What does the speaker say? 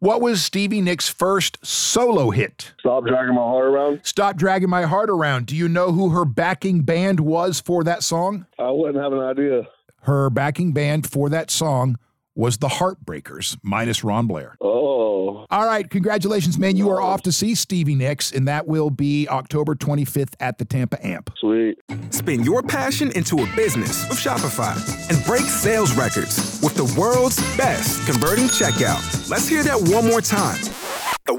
What was Stevie Nicks' first solo hit? Stop dragging my heart around. Stop Dragging My Heart Around. Do you know who her backing band was for that song? I wouldn't have an idea. Her backing band for that song was the Heartbreakers, minus Ron Blair. Oh, All right, congratulations, man. You are off to see Stevie Nicks, and that will be October 25th at the Tampa Amp. sweet. Spin your passion into a business with Shopify and break sales records with the world's best converting checkout. Let's hear that one more time.